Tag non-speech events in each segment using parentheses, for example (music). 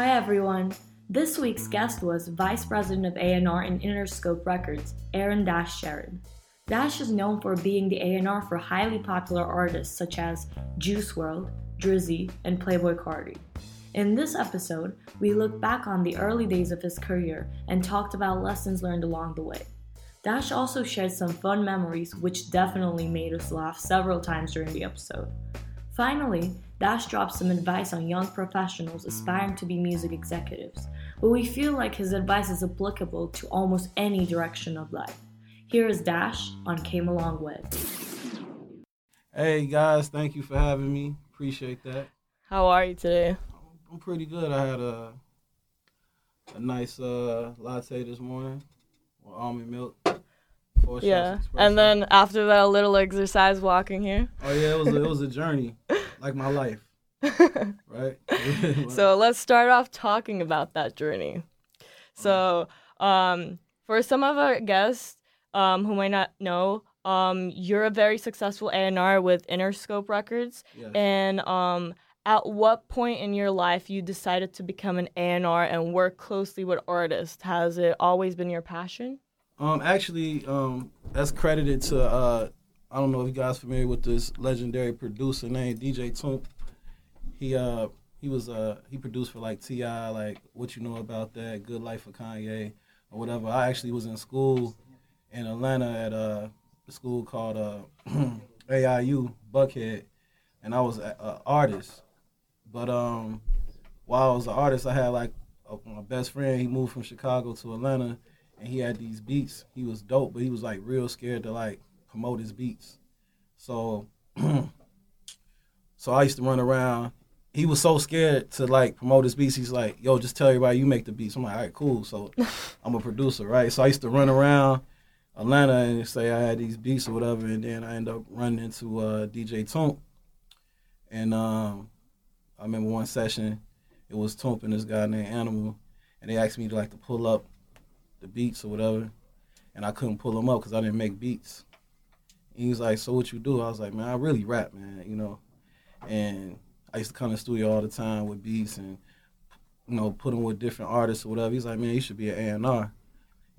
Hi everyone. This week's guest was Vice President of A&R and Interscope Records, Aaron Dash Sherrod. Dash is known for being the A&R for highly popular artists such as Juice WRLD, Dreezy, and Playboi Carti. In this episode, we look back on the early days of his career and talked about lessons learned along the way. Dash also shared some fun memories which definitely made us laugh several times during the episode. Finally, Dash drops some advice on young professionals aspiring to be music executives, but we feel like his advice is applicable to almost any direction of life. Here is Dash on Came a Long Way. Hey guys, thank you for having me. Appreciate that. How are you today? I'm pretty good. I had a a nice uh, latte this morning with almond milk. Four Yeah. And then after that, a little exercise walking here. oh yeah, it was a, it was a (laughs) journey, like my life, (laughs) right? (laughs) So let's start off talking about that journey. So, um, for some of our guests um, who might not know, um, you're a very successful A&R with Interscope Records. Yes. And um, at what point in your life you decided to become an A&R and work closely with artists? Has it always been your passion? Um, actually, um, that's credited to uh, I don't know if you guys familiar with this legendary producer named DJ Toomp. He uh he was uh he produced for like T.I., like what you know about that, Good Life for Kanye, or whatever. I actually was in school in Atlanta at uh, a school called uh, (clears throat) AIU Buckhead, and I was an artist. But um, while I was an artist, I had like a, my best friend. He moved from Chicago to Atlanta, and he had these beats. He was dope, but he was like real scared to like promote his beats. So, (clears throat) so I used to run around. He was so scared to like promote his beats. He's like, "Yo, just tell everybody you make the beats." I'm like, "All right, cool." So (laughs) I'm a producer, right? So I used to run around Atlanta and say I had these beats or whatever, and then I end up running into uh, DJ Toomp. And um, I remember one session, it was Toomp and this guy named Animal, and they asked me to like to pull up the beats or whatever, and I couldn't pull them up because I didn't make beats. And he was like, "So what you do?" I was like, "Man, I really rap, man, you know." And I used to come to the studio all the time with beats and you know put them with different artists or whatever. He's like, "Man, you should be an A and R,"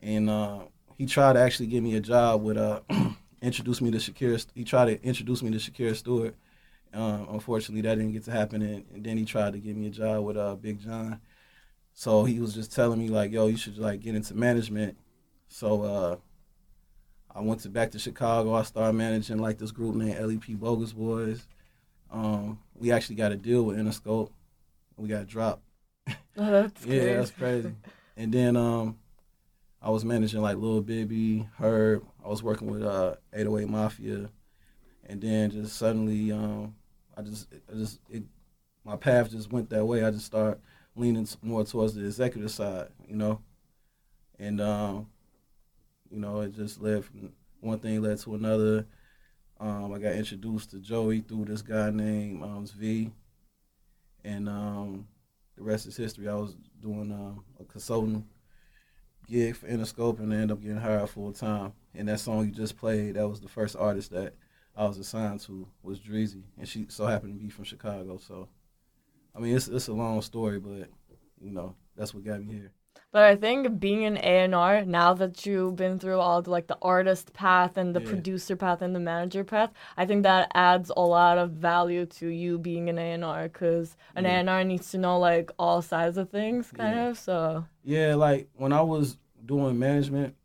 and uh, he tried to actually give me a job with uh, (clears throat) introduce me to Shakir. He tried to introduce me to Shakir Stewart. Um, unfortunately, that didn't get to happen, and, and then he tried to give me a job with uh, Big John. So he was just telling me like, "Yo, you should like get into management." So uh, I went to back to Chicago. I started managing like this group named LEP Bogus Boys. Um, we actually got a deal with Interscope. We got dropped. (laughs) Oh, that's (laughs) Yeah, crazy. that's crazy. And then um, I was managing like Lil Bibby, Herb. I was working with uh, 808 Mafia, and then just suddenly, um, I just, I just, it, my path just went that way. I just started leaning more towards the executive side, you know, and um, you know, it just led from one thing led to another. Um, I got introduced to Joey through this guy named um, V, and um, the rest is history. I was doing um, a consulting gig for Interscope and I ended up getting hired full time. And that song you just played, that was the first artist that I was assigned to was Dreezy, and she so happened to be from Chicago. So, I mean, it's it's a long story, but you know that's what got me here. But I think being an A&R, now that you've been through all the, like the artist path and the Yeah. producer path and the manager path, I think that adds a lot of value to you being an A&R because an Yeah. A&R needs to know like all sides of things, kind Yeah. of. So Yeah, like when I was doing management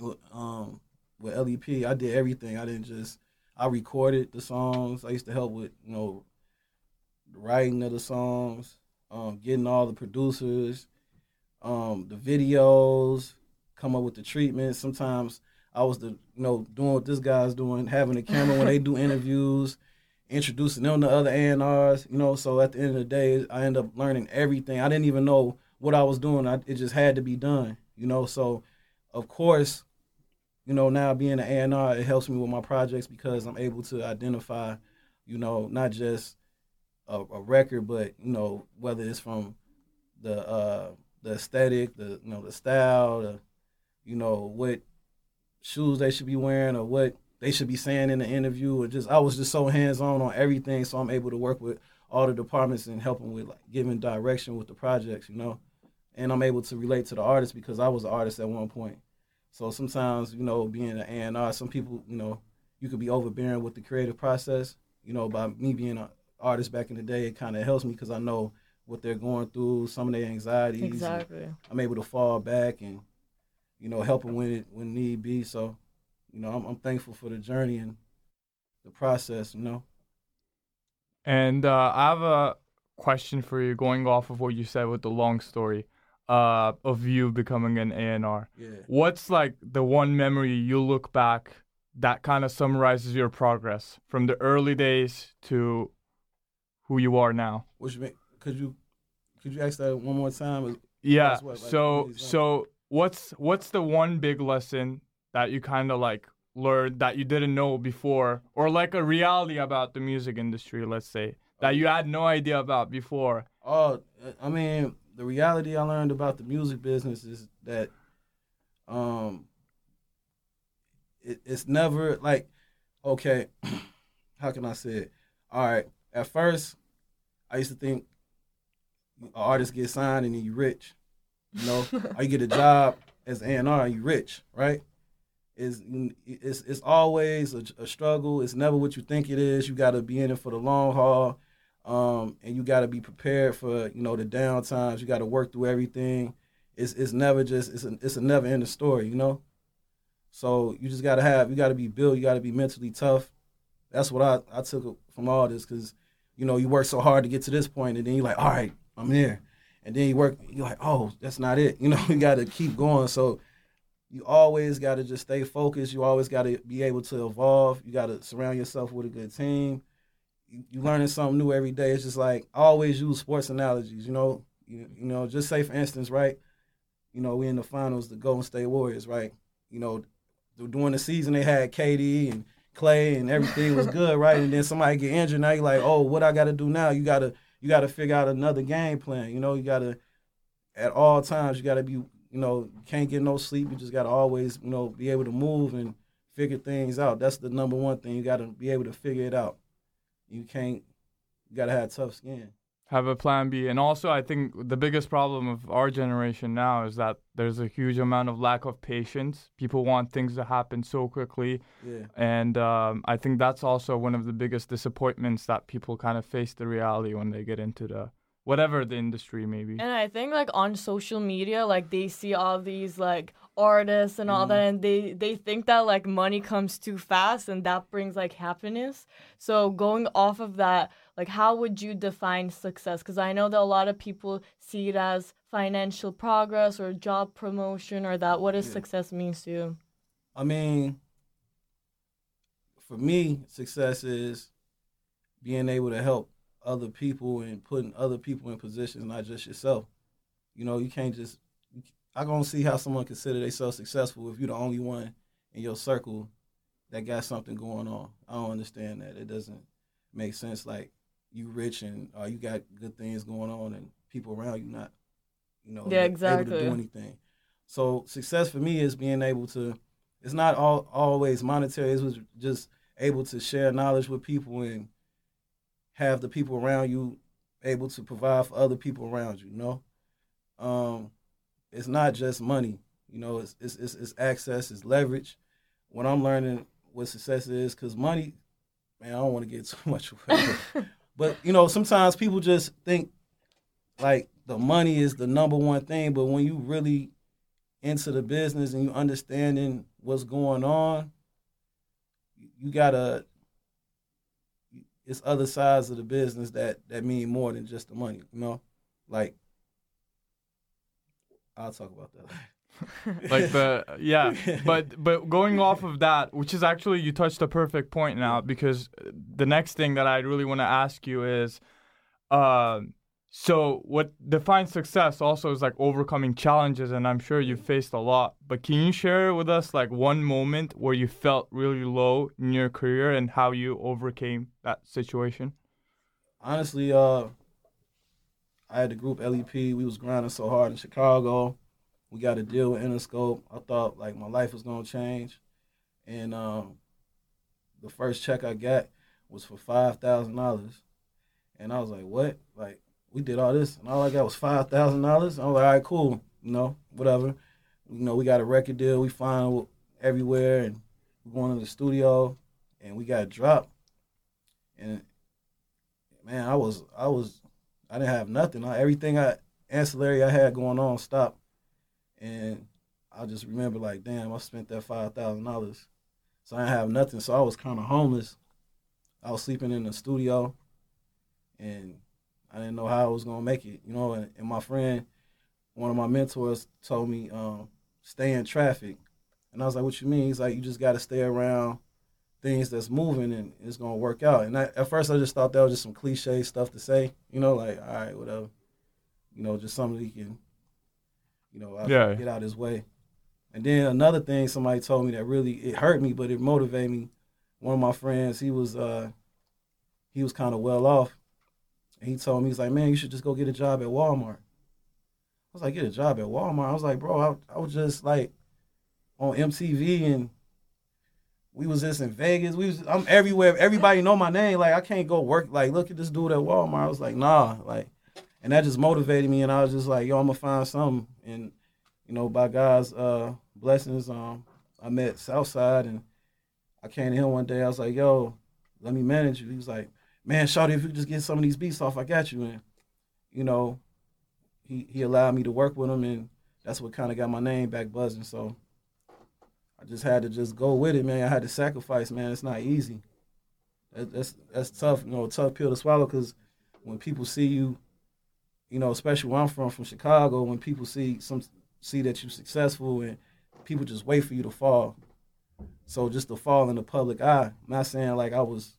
with, um, with LEP, I did everything. I didn't just I recorded the songs. I used to help with you know the writing of the songs, um, getting all the producers, um, the videos, come up with the treatments. Sometimes I was the you know doing what this guy's doing, having a camera when they do (laughs) interviews, introducing them to other A&Rs. You know, so at the end of the day, I end up learning everything. I didn't even know what I was doing. I, it just had to be done. You know, so of course, you know now being an A&R, it helps me with my projects because I'm able to identify, you know, not just a, a record, but you know whether it's from the uh, the aesthetic, the you know the style, the you know what shoes they should be wearing or what they should be saying in the interview. Or just I was just so hands on on everything, so I'm able to work with all the departments and helping with like giving direction with the projects, you know. And I'm able to relate to the artist because I was an artist at one point. So sometimes, you know, being an A&R, some people, you know, you could be overbearing with the creative process. You know, by me being an artist back in the day, it kind of helps me because I know what they're going through, some of their anxieties. Exactly. I'm able to fall back and, you know, help them when it when need be. So, you know, I'm, I'm thankful for the journey and the process. You know. And uh, I have a question for you, going off of what you said with the long story uh, of you becoming an A&R. Yeah. What's like the one memory you look back that kind of summarizes your progress from the early days to who you are now? Which could you could you ask that one more time? Yeah. What, like, so so what's what's the one big lesson that you kind of like learned that you didn't know before or like a reality about the music industry, let's say, that you had no idea about before? Oh, I mean, the reality I learned about the music business is that, um, it, it's never like, okay, (clears throat) how can I say it? All right, at first, I used to think an artist get signed and then you rich, you know, (laughs) or you get a job as A and R you rich, right? Is it's it's always a, a struggle. It's never what you think it is. You got to be in it for the long haul um, and you got to be prepared for you know the down times. You got to work through everything. It's it's never just it's a, it's a never ending story, you know. So you just got to have you got to be built. You got to be mentally tough. That's what I I took from all this because you know you work so hard to get to this point, and then you're like, all right, I'm here, and then you work. You're like, oh, that's not it. (laughs) You know, you got to keep going. So you always got to just stay focused. You always got to be able to evolve. You got to surround yourself with a good team you, learning something new every day. It's just like I always use sports analogies. You know, you, you know, just say for instance, right? You know, we in the finals, the Golden State Warriors, right? You know, during the season they had KD and Clay and everything was good, right? And then somebody get injured, now you're like, oh, what I got to do now? You gotta you gotta figure out another game plan. You know, you gotta at all times you gotta be, you know, can't get no sleep. You just gotta always, you know, be able to move and figure things out. That's the number one thing. You gotta be able to figure it out you can't you gotta have tough skin have a plan b. And also i think the biggest problem of our generation now is that there's a huge amount of lack of patience. People want things to happen so quickly. Yeah. and um, i think that's also one of the biggest disappointments that people kind of face the reality when they get into the whatever the industry may be. And i think like on social media like they see all these like artists and all mm. that and they they think that like money comes too fast and that brings like happiness. So going off of that like how would you define success because i know that a lot of people see it as financial progress or job promotion or that what does yeah. success mean to you i mean for me success is being able to help other people and putting other people in positions not just yourself you know you can't just I don't see how someone consider themselves successful if you're the only one in your circle that got something going on. I don't understand that. It doesn't make sense. Like you rich and uh, you got good things going on, and people around you not, you know, yeah, exactly. able to do anything. So success for me is being able to. It's not all always monetary. It was just able to share knowledge with people and have the people around you able to provide for other people around you. You know. Um, it's not just money. You know, it's it's it's, it's access, it's leverage. What I'm learning what success is, because money, man, I don't want to get too (laughs) much away. (laughs) but you know, sometimes people just think like the money is the number one thing, but when you really into the business and you understanding what's going on, you gotta it's other sides of the business that that mean more than just the money, you know? Like I'll talk about that. (laughs) like the yeah, but but going off of that, which is actually you touched a perfect point now because the next thing that I really want to ask you is, uh, so what defines success also is like overcoming challenges, and I'm sure you've faced a lot. But can you share with us like one moment where you felt really low in your career and how you overcame that situation? Honestly, uh, I had the group LEP. We was grinding so hard in Chicago. We got a deal with Interscope. I thought like my life was gonna change, and um, the first check I got was for five thousand dollars, And I was like, what? Like, we did all this, and all I got was five thousand dollars. I was like, all right, cool, you know, whatever. You know, we got a record deal. We find everywhere, and we're going to the studio, and we got dropped. And man, I was, I was, I didn't have nothing. Everything I ancillary I had going on stopped, and I just remember like, damn, I spent that five thousand dollars, so I didn't have nothing. So I was kind of homeless. I was sleeping in the studio, and I didn't know how I was gonna make it, you know. And, and my friend, one of my mentors, told me, um, stay in traffic, and I was like, "What you mean?" He's like, "You just got to stay around things that's moving, and it's gonna work out." And I, at first, I just thought that was just some cliche stuff to say, you know, like, "All right, whatever," you know, just something you can, you know, yeah. get out of his way. And then another thing somebody told me that really it hurt me, but it motivated me. One of my friends, he was uh, he was kind of well off, and he told me, he's like, man, you should just go get a job at Walmart. I was like, get a job at Walmart. I was like, bro, I, I was just like on MTV and we was just in Vegas. We was I'm everywhere. Everybody know my name. Like I can't go work. Like look at this dude at Walmart. I was like, nah. Like, and that just motivated me. And I was just like, yo, I'm gonna find something. And you know, by God's uh, blessings, um, I met Southside and I came to him one day. I was like, yo, let me manage you. He was like, man, Shawty, if you just get some of these beats off, I got you. And, you know, he, he allowed me to work with him, and that's what kind of got my name back buzzing. So I just had to just go with it, man. I had to sacrifice, man. It's not easy. That's that's tough, you know, tough pill to swallow because when people see you, you know, especially where I'm from, from Chicago, when people see some see that you're successful and people just wait for you to fall. So just to fall in the public eye, I'm not saying like I was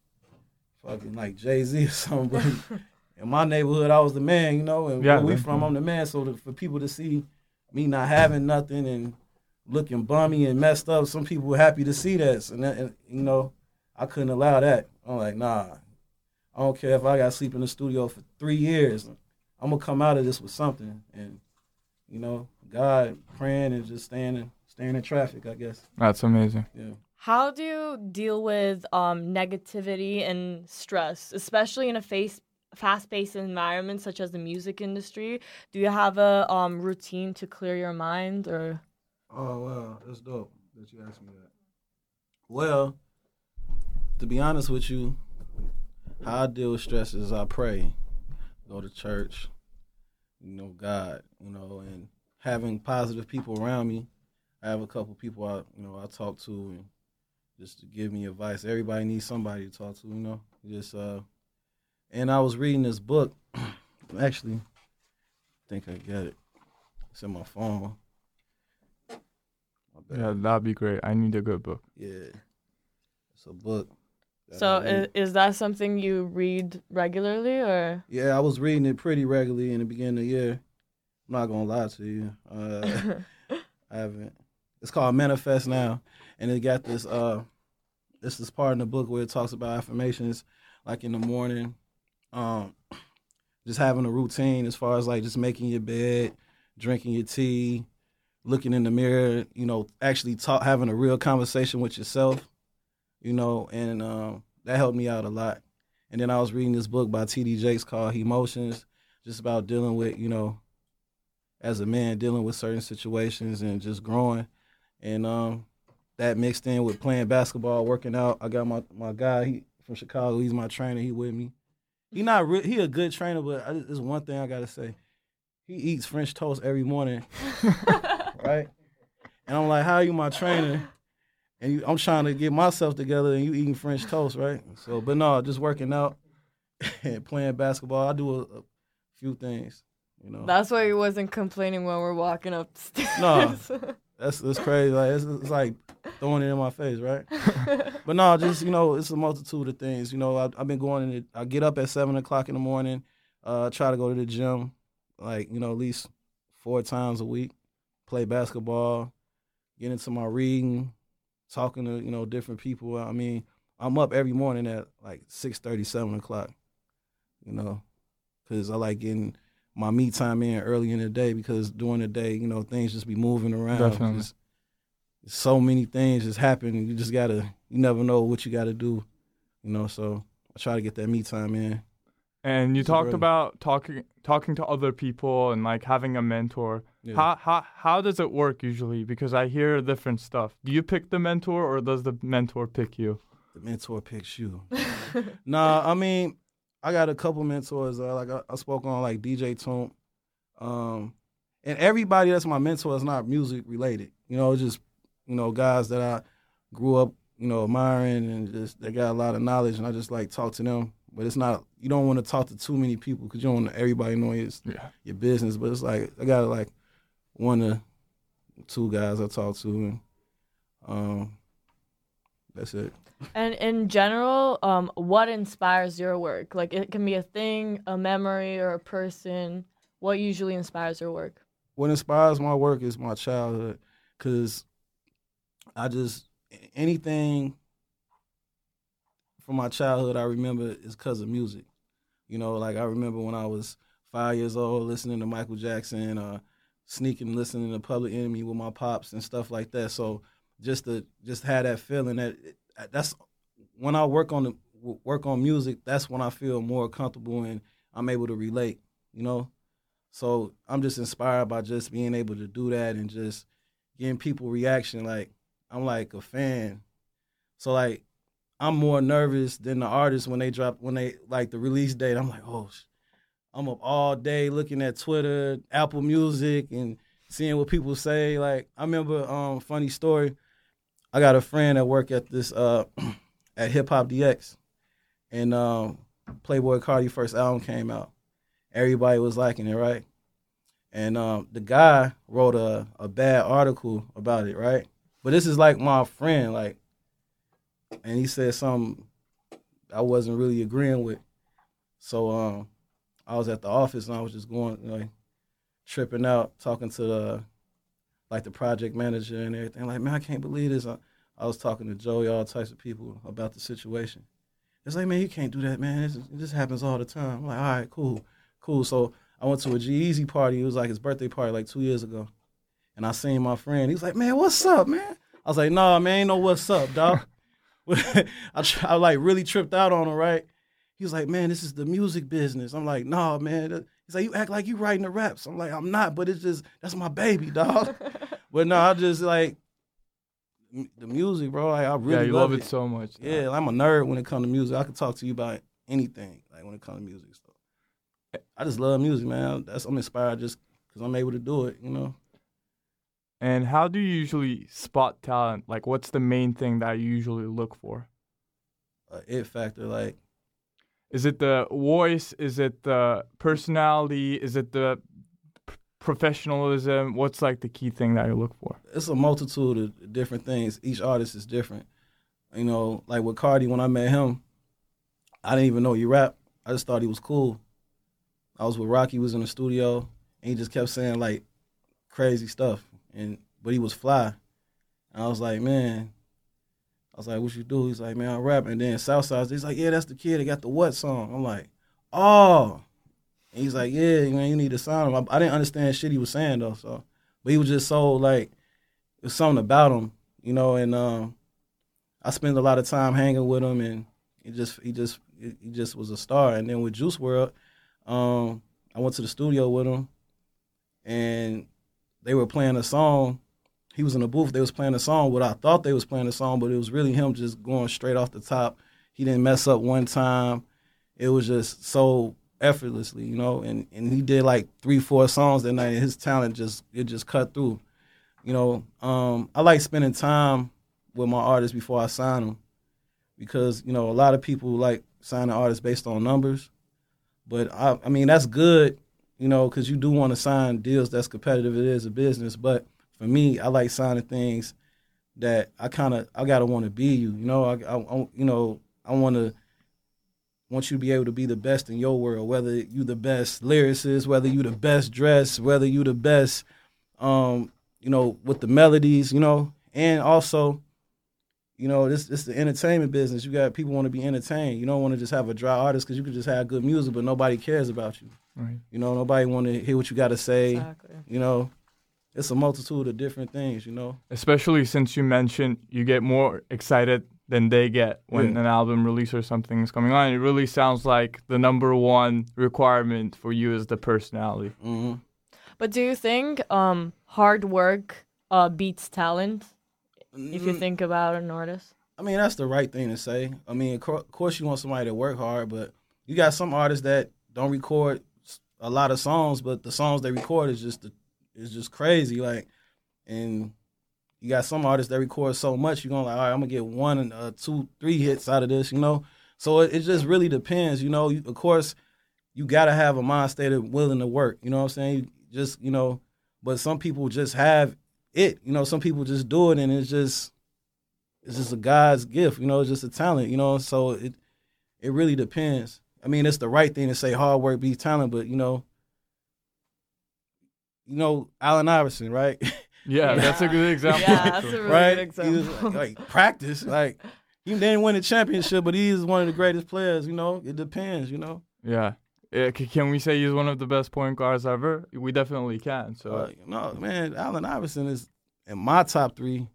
fucking like Jay Z or (laughs) something. But (laughs) in my neighborhood, I was the man, you know. And Yeah, where we from, cool. I'm the man. So to, for people to see me not having nothing and looking bummy and messed up, some people were happy to see that. And, that, and you know, I couldn't allow that. I'm like, nah. I don't care if I got to sleep in the studio for three years. I'm gonna come out of this with something. And you know, God praying and just staying in, staying in traffic. I guess. That's amazing. Yeah. How do you deal with um, negativity and stress, especially in a face, fast-paced environment such as the music industry? Do you have a um, routine to clear your mind, or Oh wow, that's dope that you asked me that. Well, to be honest with you, how I deal with stress is I pray, go to church, you know, God, you know, and having positive people around me. I have a couple people I, you know, I talk to and just to give me advice. Everybody needs somebody to talk to, you know. Just uh, and I was reading this book. (clears throat) Actually, I think I got it. It's in my phone. My. Yeah, that'd be great. I need a good book. Yeah. It's a book. So? Is, is that something you read regularly, or yeah, I was reading it pretty regularly in the beginning of the year. I'm not gonna lie to you. Uh, (laughs) I haven't. It's called Manifest Now, and it got this. Uh, this is part in the book where it talks about affirmations, like in the morning, um, just having a routine as far as like just making your bed, drinking your tea, looking in the mirror. You know, actually talk, having a real conversation with yourself. You know, and um, that helped me out a lot. And then I was reading this book by T.D. Jakes called Emotions, just about dealing with, you know, as a man, dealing with certain situations and just growing. And um, that mixed in with playing basketball, working out. I got my, my guy he, from Chicago. He's my trainer. He with me. He not re- he a good trainer, but I, there's one thing I gotta say. He eats French toast every morning, (laughs) right? And I'm like, how you my trainer? And you, I'm trying to get myself together, and you eating French toast, right? So, but no, just working out (laughs) and playing basketball. I do a, a few things, you know. that's why he wasn't complaining when we're walking upstairs? No. (laughs) That's that's crazy. Like it's, it's like throwing it in my face, right? (laughs) but no, just you know, it's a multitude of things. You know, I, I've been going. In the, I get up at seven o'clock in the morning. Uh, try to go to the gym, like you know, at least four times a week. Play basketball. Get into my reading, talking to you know different people. I mean, I'm up every morning at like six thirty, seven o'clock. You know, because I like getting my me time in early in the day because during the day, you know, things just be moving around. Definitely. Just- so many things just happen. You just gotta, you never know what you gotta do, you know. So I try to get that me time in. And you It's talked really- about talking talking to other people and like having a mentor. Yeah. How how how does it work usually? Because I hear different stuff. Do you pick the mentor or does the mentor pick you? the mentor picks you. (laughs) nah, I mean, I got a couple mentors. Uh, like I, I spoke on like DJ Toomp, um, and everybody that's my mentor is not music related. You know, it's just you know guys that I grew up you know admiring and just they got a lot of knowledge, and I just like talk to them. But it's not you don't want to talk to too many people because you don't want everybody knowing your, Yeah. your business. But it's like I got like one of two guys I talked to, and um, that's it. And in general, um, what inspires your work? Like it can be a thing, a memory, or a person. What usually inspires your work? what inspires my work is my childhood because i just anything from my childhood i remember is because of music you know like i remember when i was five years old listening to michael jackson uh sneaking listening to public enemy with my pops and stuff like that so just to just have that feeling that that's when i work on the work on music that's when i feel more comfortable and i'm able to relate you know so I'm just inspired by just being able to do that and just getting people reaction. Like I'm like a fan. So like I'm more nervous than the artists when they drop when they like the release date. I'm like, oh. I'm up all day looking at Twitter, Apple Music, and seeing what people say. Like I remember, um, funny story. I got a friend that work at this uh (clears throat) at Hip Hop DX, and um, Playboi Carti first album came out everybody was liking it, right? And um, the guy wrote a, a bad article about it, right? But this is like my friend, like, and he said something I wasn't really agreeing with. So um, I was at the office and I was just going, like, tripping out, talking to the like the project manager and everything. Like, man, I can't believe this. I, I was talking to Joey, all types of people about the situation. It's like, man, you can't do that, man. This, this happens all the time. I'm like, all right, cool cool. So I went to a G-Eazy party. It was like his birthday party like two years ago. And I seen my friend. He was like, man, what's up, man? I was like, nah, man, ain't no what's up, dog. (laughs) I, I like really tripped out on him, right? He was like, man, this is the music business. I'm like, nah, man. That- He's like, you act like you writing the raps. I'm like, I'm not, but it's just, that's my baby, dog. (laughs) but no, I just like the music, bro. Like, I really yeah, you love, love it so much. Yeah, I'm a nerd when it comes to music. I can talk to you about anything, like when it comes to music. So I just love music, man. That's I'm inspired just because I'm able to do it. You know, And how do you usually spot talent? Like, what's the main thing that you usually look for? uh, it factor. Like Is it the voice? Is it the personality? Is it the p- professionalism? What's like the key thing that you look for? it's a multitude of different things. Each artist is different. You know, like with Carti, when I met him, I didn't even know he rap. I just thought he was cool. I was with Rocky, was in the studio, and he just kept saying like crazy stuff, and but he was fly. And I was like, man, I was like, what you do? He's like, man, I rap. And then Southside, he's like, yeah, that's the kid that got the what song. I'm like, oh. And he's like, yeah, man, you need to sign him. I, I didn't understand shit he was saying though, so but he was just so like it was something about him, you know, and um, I spent a lot of time hanging with him, and he just he just he just was a star. And then with Juice WRLD, um, I went to the studio with him, and they were playing a song. He was in the booth. They was playing a song. What I thought they was playing a song, but it was really him just going straight off the top. He didn't mess up one time. It was just so effortlessly, you know. And and he did like three, four songs that night. And his talent just it just cut through. You know, um, I like spending time with my artists before I sign them because you know a lot of people like signing artists based on numbers, but I, I mean that's good, you know, because you do want to sign deals that's competitive. It is a business, but for me, I like signing things that I kind of I gotta want to be you. You know, I, I, I you know I want to want you to be able to be the best in your world, whether you the best lyricist, whether you the best dressed, whether you the best, um, you know, with the melodies, you know, and also, you know, this this the entertainment business. You got people want to be entertained. You don't want to just have a dry artist because you could just have good music, but nobody cares about you. Right. You know, nobody want to hear what you got to say. Exactly. You know, it's a multitude of different things. You know, Especially since you mentioned you get more excited than they get when Yeah. an album release or something is coming on. It really sounds like the number one requirement for you is the personality. hmm But do you think um, hard work uh, beats talent? If you Mm, think about an artist. I mean, that's the right thing to say. I mean, of cour- of course, you want somebody to work hard, but you got some artists that don't record a lot of songs, but the songs they record is just is just crazy. Like, and you got some artists that record so much, you're gonna like, all right, I'm gonna get one, uh, two, three hits out of this, you know. So it, it just really depends, you know. Of course, you gotta have a mind state of willing to work. You know what I'm saying? You just you know, but some people just have it. You know, some people just do it, and it's just it's just a God's gift, you know, it's just a talent, you know. So it it really depends. I mean, it's the right thing to say hard work beats talent, but you know, you know, Allen Iverson, right? (laughs) Yeah, that's a good (laughs) example. Yeah, that's a really right? good example. like practice, like he didn't win a championship, but he is one of the greatest players. You know, it depends. You know, Yeah. Yeah, Can we say he's one of the best point guards ever? We definitely can. So uh, no man, Allen Iverson is in my top three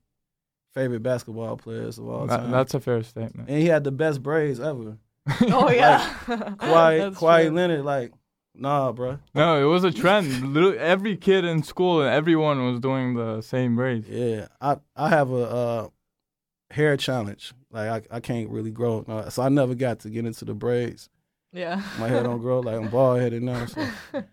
favorite basketball players of all that- time. that's a fair statement. and he had the best braids ever. oh yeah. (laughs) Kawhi, That's Kawhi. Leonard, like, nah, bro. No, it was a trend. Literally every kid in school and everyone was doing the same braids. Yeah, I I have a uh, hair challenge. Like I, I can't really grow, no, so I never got to get into the braids. Yeah. My hair don't grow. Like I'm bald headed now. So (laughs)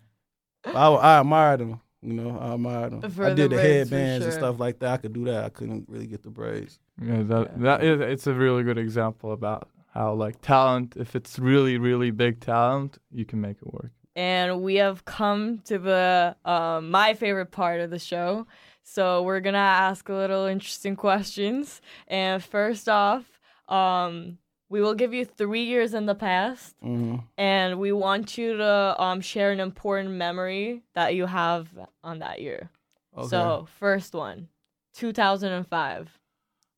I, I admired them. You know, I admired them. For I did the braids, for headbands and stuff like that. I could do that. I couldn't really get the braids. Yeah, that that is it's a really good example about how like talent, if it's really really big talent, you can make it work. And we have come to the um, my favorite part of the show. So we're gonna ask a little interesting questions. And first off, um, we will give you three years in the past, hmm and we want you to um, share an important memory that you have on that year. Okay. So first one, 2005.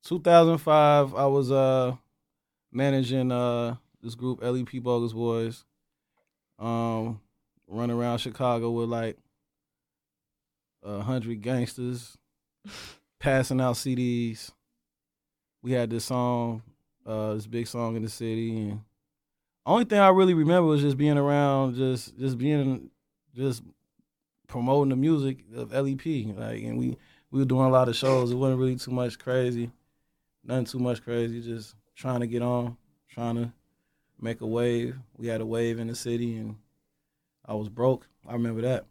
2005, I was uh managing uh this group LEP Bogus Boys. Um, running around Chicago with like a hundred gangsters, (laughs) passing out CDs. We had this song, uh, this big song in the city, and only thing I really remember was just being around, just just being, just promoting the music of LEP. Like, and we we were doing a lot of shows. It wasn't really too much crazy nothing too much crazy. Just trying to get on, trying to make a wave. We had a wave in the city, and I was broke. I remember that.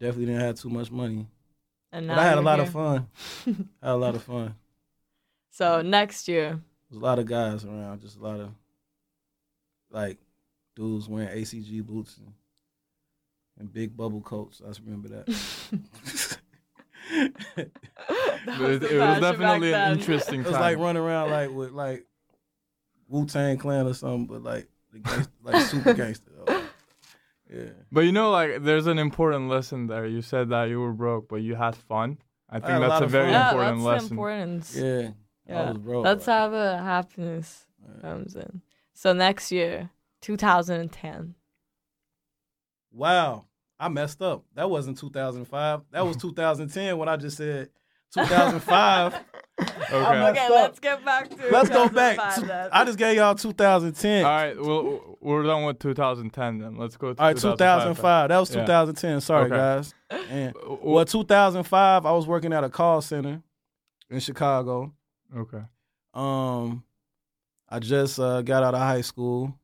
Definitely didn't have too much money, And but I had a lot here. of fun. (laughs) had a lot of fun. So next year, There's a lot of guys around. Just a lot of like dudes wearing ACG boots and, and big bubble coats. I just remember that. (laughs) (laughs) That was it, was definitely an then. interesting It was like running around like with like Wu Tang Clan or something, but like the gangsta, like super gangster. Though. Yeah. But you know, like there's an important lesson there. You said that you were broke, but you had fun. I think had a that's lot a very yeah, important that's lesson. the importance. Yeah. I Yeah. was broke. That's like, how the happiness comes in. So next year, 2010. wow. I messed up. That wasn't 2005. That was (laughs) 2010 when I just said 2005. (laughs) Okay. Okay, let's up. get back to Let's go back. I just gave y'all 2010. All right, well, we're done with 2010 then. Let's go to All right, 2005. That was Yeah. 2010. Sorry, Okay. guys. And, Uh, well, 2005, I was working at a call center in Chicago. Okay. Um, I just uh, got out of high school,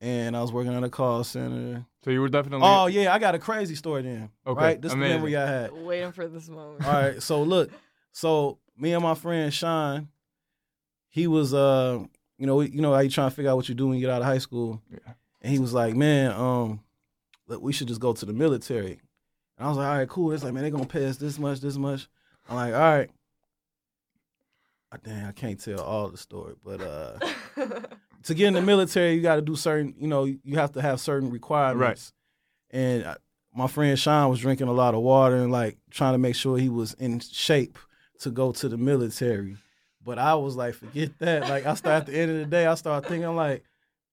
and I was working at a call center. So you were definitely. Oh yeah, I got a crazy story then. Okay, right, this is the amazing. memory I had. Waiting for this moment. All right, so look, so me and my friend Sean, he was uh, you know, you know how you trying to figure out what you do when you get out of high school, Yeah. and he was like, man, um, look, we should just go to the military. And I was like, all right, cool. It's like, man, they're gonna pay us this much, this much. I'm like, all right. I, dang, I can't tell all the story, but uh, (laughs) to get in the military, you got to do certain, you know, you have to have certain requirements. Right. And I, my friend Sean was drinking a lot of water and like trying to make sure he was in shape to go to the military. But I was like, forget that. Like I start at the end of the day, I started thinking like,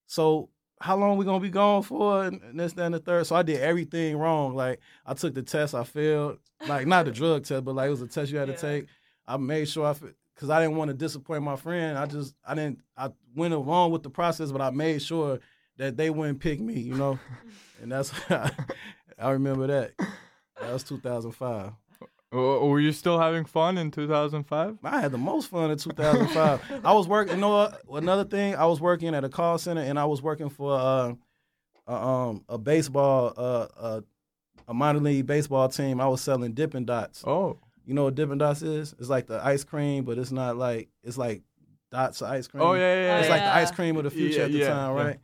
so how long we gonna be gone for? And this, that, and the third. So I did everything wrong. Like I took the test, I failed. Like not the drug test, but like it was a test you had Yeah. to take. I made sure I, because I didn't want to disappoint my friend. I just I didn't I went along with the process, but I made sure that they wouldn't pick me, you know. (laughs) and that's (laughs) I remember that. That was 2005. Were you still having fun in 2005? I had the most fun in 2005. I was working. You know what? Another thing, I was working at a call center, and I was working for uh, a, um, a baseball, uh, uh, a minor league baseball team. I was selling Dippin' Dots. Oh, you know what Dippin' Dots is? It's like the ice cream, but it's not like it's like dots of ice cream. Oh yeah, yeah. yeah. It's Oh, like the ice cream of the future Yeah, at the time, right?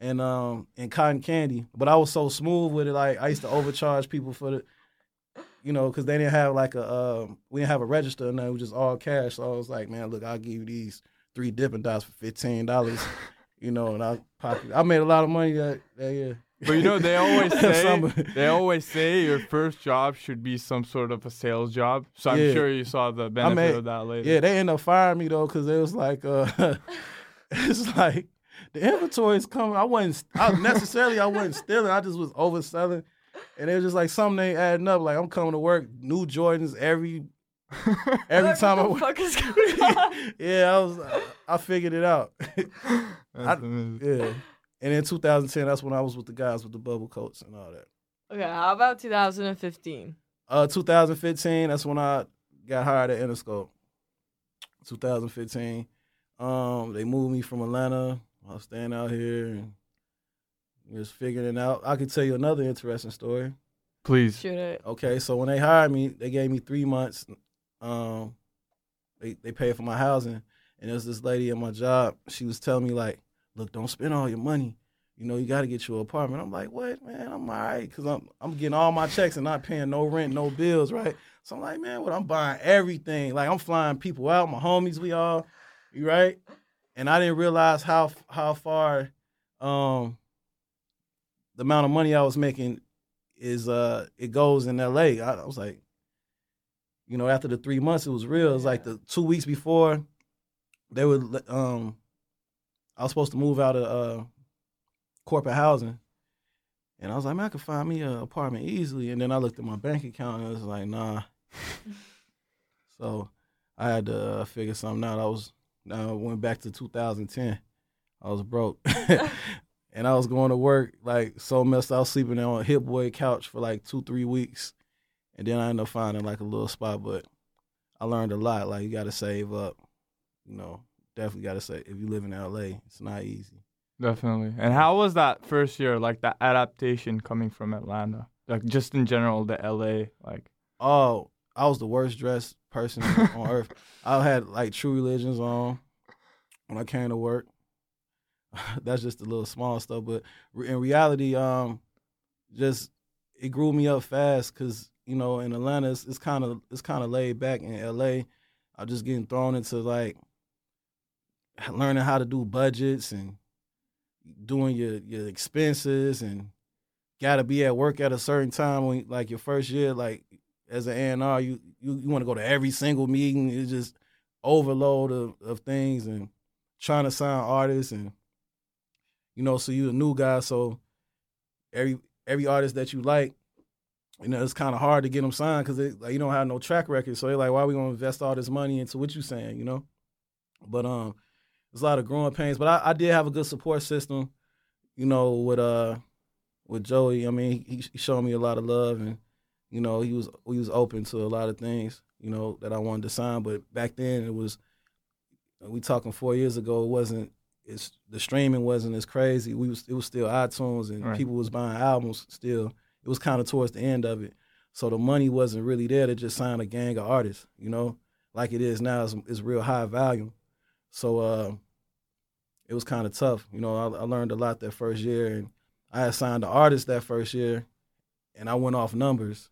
And um and cotton candy, but I was so smooth with it. Like I used to overcharge people for the, you know, because they didn't have like a um we didn't have a register and it was just all cash. So I was like, man, look, I'll give you these three Dippin' Dots for fifteen dollars, (laughs) you know, and I pop I made a lot of money that that year. But you know, they always (laughs) say they always say your first job should be some sort of a sales job. So I'm Yeah. sure you saw the benefit made- of that later. Yeah, they ended up firing me though, because it was like, uh, (laughs) it's like the inventory is coming. I wasn't I, necessarily I wasn't stealing. I just was overselling, and it was just like something ain't adding up. Like I'm coming to work, new Jordans every (laughs) every time I. what the went- fuck is (laughs) going on? yeah, I was. I figured it out. (laughs) Amazing. yeah, and in 2010, that's when I was with the guys with the bubble coats and all that. Okay, how about 2015? Uh, 2015. That's when I got hired at Interscope. 2015. Um, they moved me from Atlanta. I was staying out here and just figuring it out. I could tell you another interesting story. Please. Shoot it. Okay, so when they hired me, they gave me three months. Um, they they paid for my housing, and there was this lady at my job. She was telling me like, "Look, don't spend all your money. You know, you got to get you an apartment." I'm like, "What, man? I'm all right because I'm I'm getting all my checks and not paying no rent, no bills, right?" So I'm like, "Man, what? I'm buying everything. Like I'm flying people out, my homies, we all, you right?" And I didn't realize how how far, um, the amount of money I was making is uh it goes in LA. I, I was like, you know, after the three months, it was real. It was like the two weeks before they would um I was supposed to move out of uh corporate housing. And I was like, man, I could find me an apartment easily. And then I looked at my bank account and it was like, nah. (laughs) so I had to uh, figure something out. I was I went back to 2010. I was broke. (laughs) and I was going to work like so messed. I was sleeping on a Hit-Boy couch for like two, three weeks, and then I ended up finding like a little spot. But I learned a lot. Like you got to save up. You know, definitely got to say if you live in LA, it's not easy. Definitely. And how was that first year, like the adaptation coming from Atlanta? Like just in general, the LA, like Oh, I was the worst dressed person on (laughs) earth. I had like true religions on when I came to work. (laughs) That's just a little small stuff, but in reality, um, just it grew me up fast because you know in Atlanta it's, kind of it's kind of laid back. In LA, I'm just getting thrown into like learning how to do budgets and doing your your expenses and got to be at work at a certain time when like your first year like as an A&R you you, you want to go to every single meeting it's just overload of, of things and trying to sign artists and you know so you a new guy so every every artist that you like you know it's kind of hard to get them signed because like, you don't have no track record so they're like why are we to invest all this money into what you saying you know but um there's a lot of growing pains but I, I did have a good support system you know with uh with Joey, I mean, he, he showed me a lot of love, and you know, he was he was open to a lot of things, you know, that I wanted to sign. But back then, it was we talking four years ago. It wasn't it's the streaming wasn't as crazy. We was it was still iTunes, and Right. people was buying albums still. It was kind of towards the end of it, so the money wasn't really there to just sign a gang of artists, you know, like it is now. It's, it's real high volume, so uh, it was kind of tough. You know, I, I learned a lot that first year, and I had signed an artist that first year, and I went off numbers,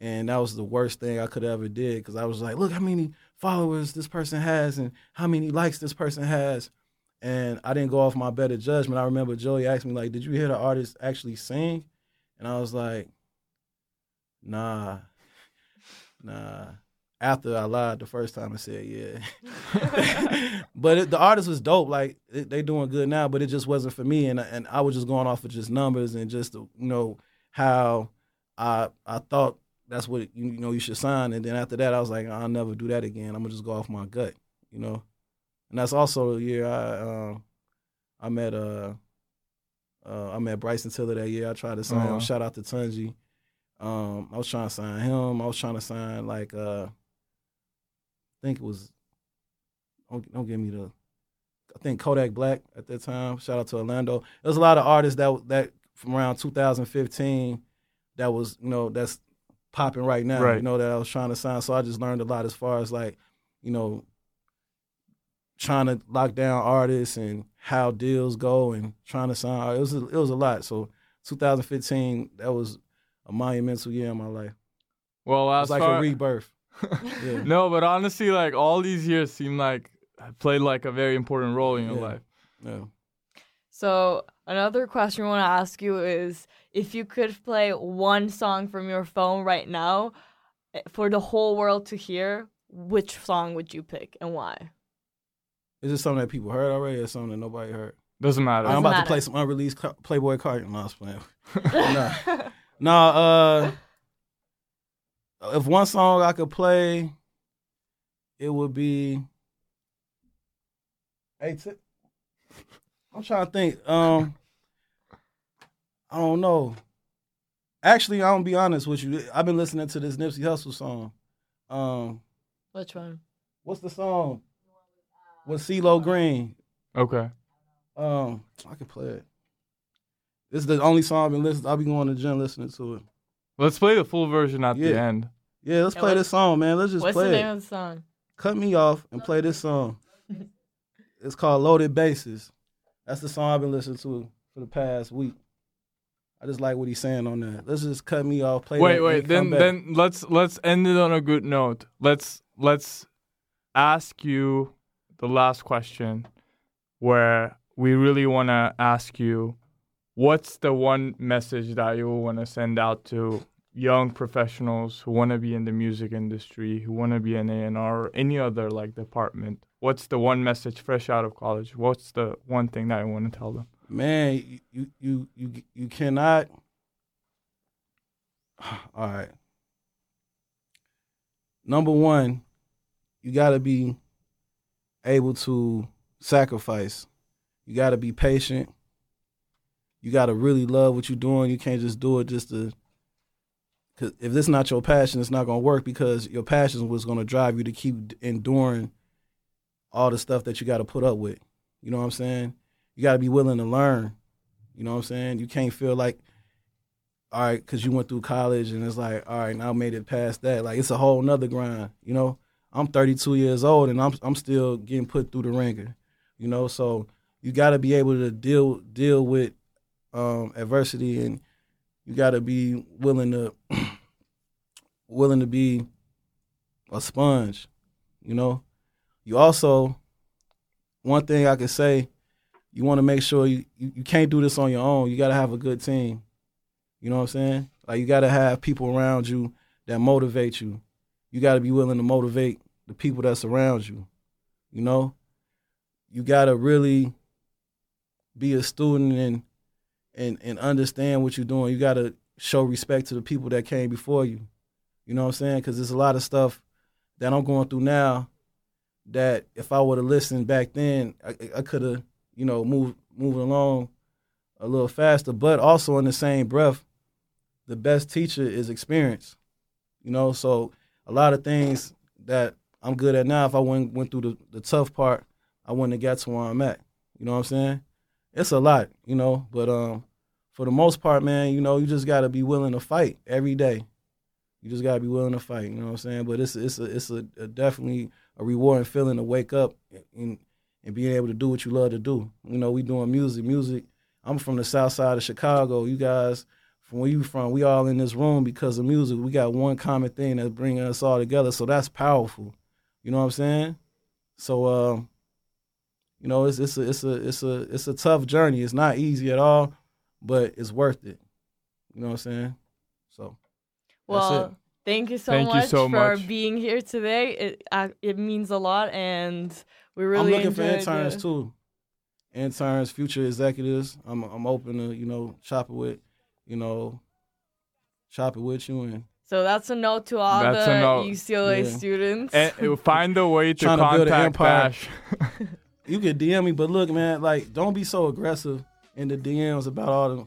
and that was the worst thing I could ever did because I was like, look how many followers this person has and how many likes this person has, and I didn't go off my better judgment. I remember Joey asked me like, did you hear the artist actually sing? And I was like, nah, (laughs) nah. After I lied the first time, I said yeah. (laughs) (laughs) but it, the artist was dope. Like it, they doing good now, but it just wasn't for me. And and I was just going off of just numbers and just you know how I I thought that's what you, you know you should sign. And then after that, I was like, I'll never do that again. I'm gonna just go off my gut. you know. And that's also the year I um I met uh uh I met Bryson Tiller that year. I tried to sign Uh-huh. him. Shout out to Tunji. Um I was trying to sign him. I was trying to sign like uh I think it was don't, don't give me the I think Kodak Black at that time. Shout out to Orlando. There's a lot of artists that that from around 2015 that was you know that's popping right now. Right. You know that I was trying to sign. So I just learned a lot as far as like you know trying to lock down artists and how deals go and trying to sign. It was a, it was a lot. So 2015 that was a monumental year in my life. Well, It was like far- a rebirth. (laughs) Yeah. no, but honestly, like all these years seem like played like a very important role in your Yeah. life. Yeah. So another question I want to ask you is if you could play one song from your phone right now eh, for the whole world to hear, which song would you pick and why? Is this something that people heard already or something that nobody heard? Doesn't matter. I'm Doesn't about to play some unreleased Playboi Carti. No, I was playing. (laughs) nah. nah, uh, if one song I could play, it would be. Hey, t- I'm trying to think. Um, I don't know. Actually, I'm gonna be honest with you. I've been listening to this Nipsey Hussle song. Um, Which one? what's the song? With CeeLo Green. Okay. Um, I can play it. This is the only song I've been listening. I'll be going to the gym listening to it. Let's play the full version at the end. Yeah, let's Yeah, play this song, man. Let's just What's play What's the it. name of the song? Cut me off and play this song. (laughs) it's called Loaded Bases. That's the song I've been listening to for the past week. I just like what he's saying on that. Let's just cut me off. Play it. Wait, wait. Then back. then let's let's end it on a good note. Let's let's ask you the last question where we really want to ask you what's the one message that you want to send out to young professionals who want to be in the music industry, who want to be an A&R or any other like department. What's the one message fresh out of college? What's the one thing that you want to tell them? man, you you you you, cannot. (sighs) All right. Number one, you got to be able to sacrifice. You got to be patient. You got to really love what you're doing. You can't just do it just to. Cause if this not your passion, it's not gonna work because your passion what's gonna drive you to keep enduring all the stuff that you got to put up with. You know what I'm saying? You got to be willing to learn. You know what I'm saying? You can't feel like, all right, because you went through college and it's like, all right, now I made it past that. Like it's a whole nother grind. You know, I'm 32 years old and I'm I'm still getting put through the ringer. You know, so you got to be able to deal deal with um, adversity and you got to be willing to (clears throat) willing to be a sponge. You know, you also one thing I can say you want to make sure you, you, you can't do this on your own. You got to have a good team. You know what I'm saying? Like you got to have people around you that motivate you. You got to be willing to motivate the people that surround you. You know, you got to really be a student and and and understand what you're doing. You got to show respect to the people that came before you. You know what I'm saying? Because there's a lot of stuff that I'm going through now that if I would have listened back then, I, I could have, you know, moved moved along a little faster. But also in the same breath, the best teacher is experience. You know, so a lot of things that I'm good at now, if I went went through the, the tough part, I wouldn't have got to where I'm at. You know what I'm saying? It's a lot, you know, but um for the most part, man, you know, you just gotta be willing to fight every day. You just gotta be willing to fight, you know what I'm saying? But it's it's a it's a, a definitely a rewarding feeling to wake up and and being able to do what you love to do. You know, we doing music. Music. I'm from the south side of Chicago. You guys from where you from, we all in this room because of music. We got one common thing that's bringing us all together. So that's powerful. You know what I'm saying? So um, you know, it's it's a it's a it's a it's a tough journey. It's not easy at all, but it's worth it. You know what I'm saying? So That's it. Well, thank you so Thank you much so for much. being here today. It uh, it means a lot, and we really I'm looking for enjoyed interns the- too. Interns, future executives. I'm I'm open to you know shop it with, you know, shop it with you and So that's a note to all That's the a note. UCLA Yeah. students. And find a way to Trying to build contact empire. Dash. (laughs) (laughs) You can DM me, but look, man, like don't be so aggressive in the DMs about all the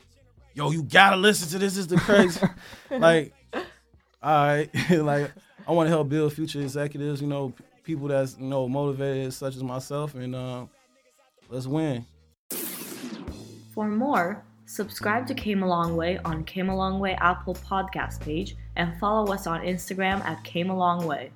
yo, you gotta listen to this. This is the crazy. (laughs) like, all right, like I want to help build future executives. You know, people that's you know motivated, such as myself, and uh, let's win. For more, subscribe to Came a Long Way on Came a Long Way Apple podcast page and follow us on Instagram at Came a Long Way.